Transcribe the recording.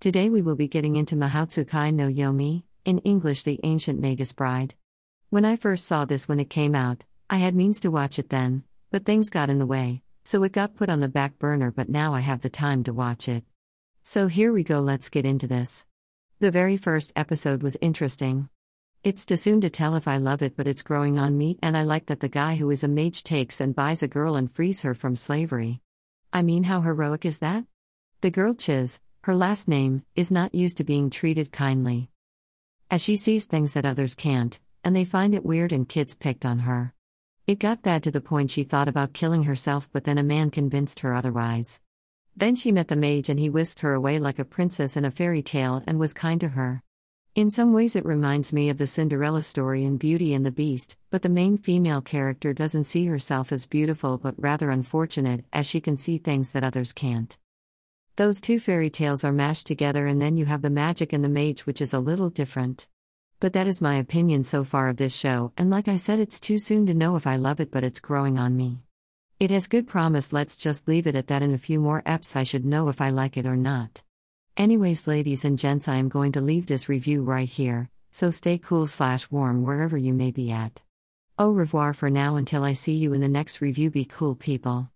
Today we will be getting into Mahoutsukai no Yome, in English The Ancient Magus Bride. When I first saw this when it came out, I had means to watch it then, but things got in the way, so it got put on the back burner but now I have the time to watch it. So here we go, let's get into this. The very first episode was interesting. It's too soon to tell if I love it, but it's growing on me, and I like that the guy who is a mage takes and buys a girl and frees her from slavery. I mean, how heroic is that? The girl Chiz, her last name, is not used to being treated kindly. As she sees things that others can't, and they find it weird and kids picked on her. It got bad to the point she thought about killing herself, but then a man convinced her otherwise. Then she met the mage and he whisked her away like a princess in a fairy tale and was kind to her. In some ways, it reminds me of the Cinderella story in Beauty and the Beast, but the main female character doesn't see herself as beautiful but rather unfortunate, as she can see things that others can't. Those two fairy tales are mashed together, and then you have the magic and the mage, which is a little different. But that is my opinion so far of this show, and like I said, it's too soon to know if I love it, but it's growing on me. It has good promise, let's just leave it at that. In a few more eps, I should know if I like it or not. Anyways, ladies and gents, I am going to leave this review right here, so stay cool slash warm wherever you may be at. Au revoir for now until I see you in the next review. Be cool, people.